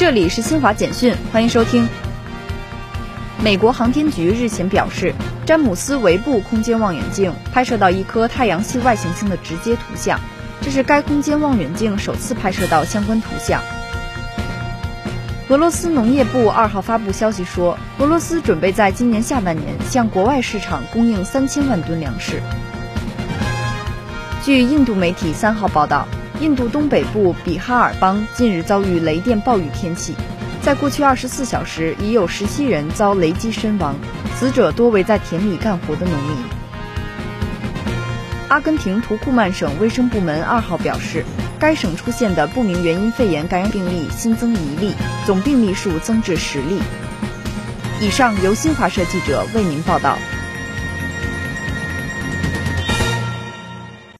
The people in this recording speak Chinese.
这里是新华简讯，欢迎收听。美国航天局日前表示，詹姆斯韦布空间望远镜拍摄到一颗太阳系外行星的直接图像，这是该空间望远镜首次拍摄到相关图像。俄罗斯农业部二号发布消息说，俄罗斯准备在今年下半年向国外市场供应三千万吨粮食。据印度媒体三号报道。印度东北部比哈尔邦近日遭遇雷电暴雨天气，在过去二十四小时，已有十七人遭雷击身亡，死者多为在田里干活的农民。阿根廷图库曼省卫生部门二号表示，该省出现的不明原因肺炎感染病例新增一例，总病例数增至十例。以上由新华社记者为您报道。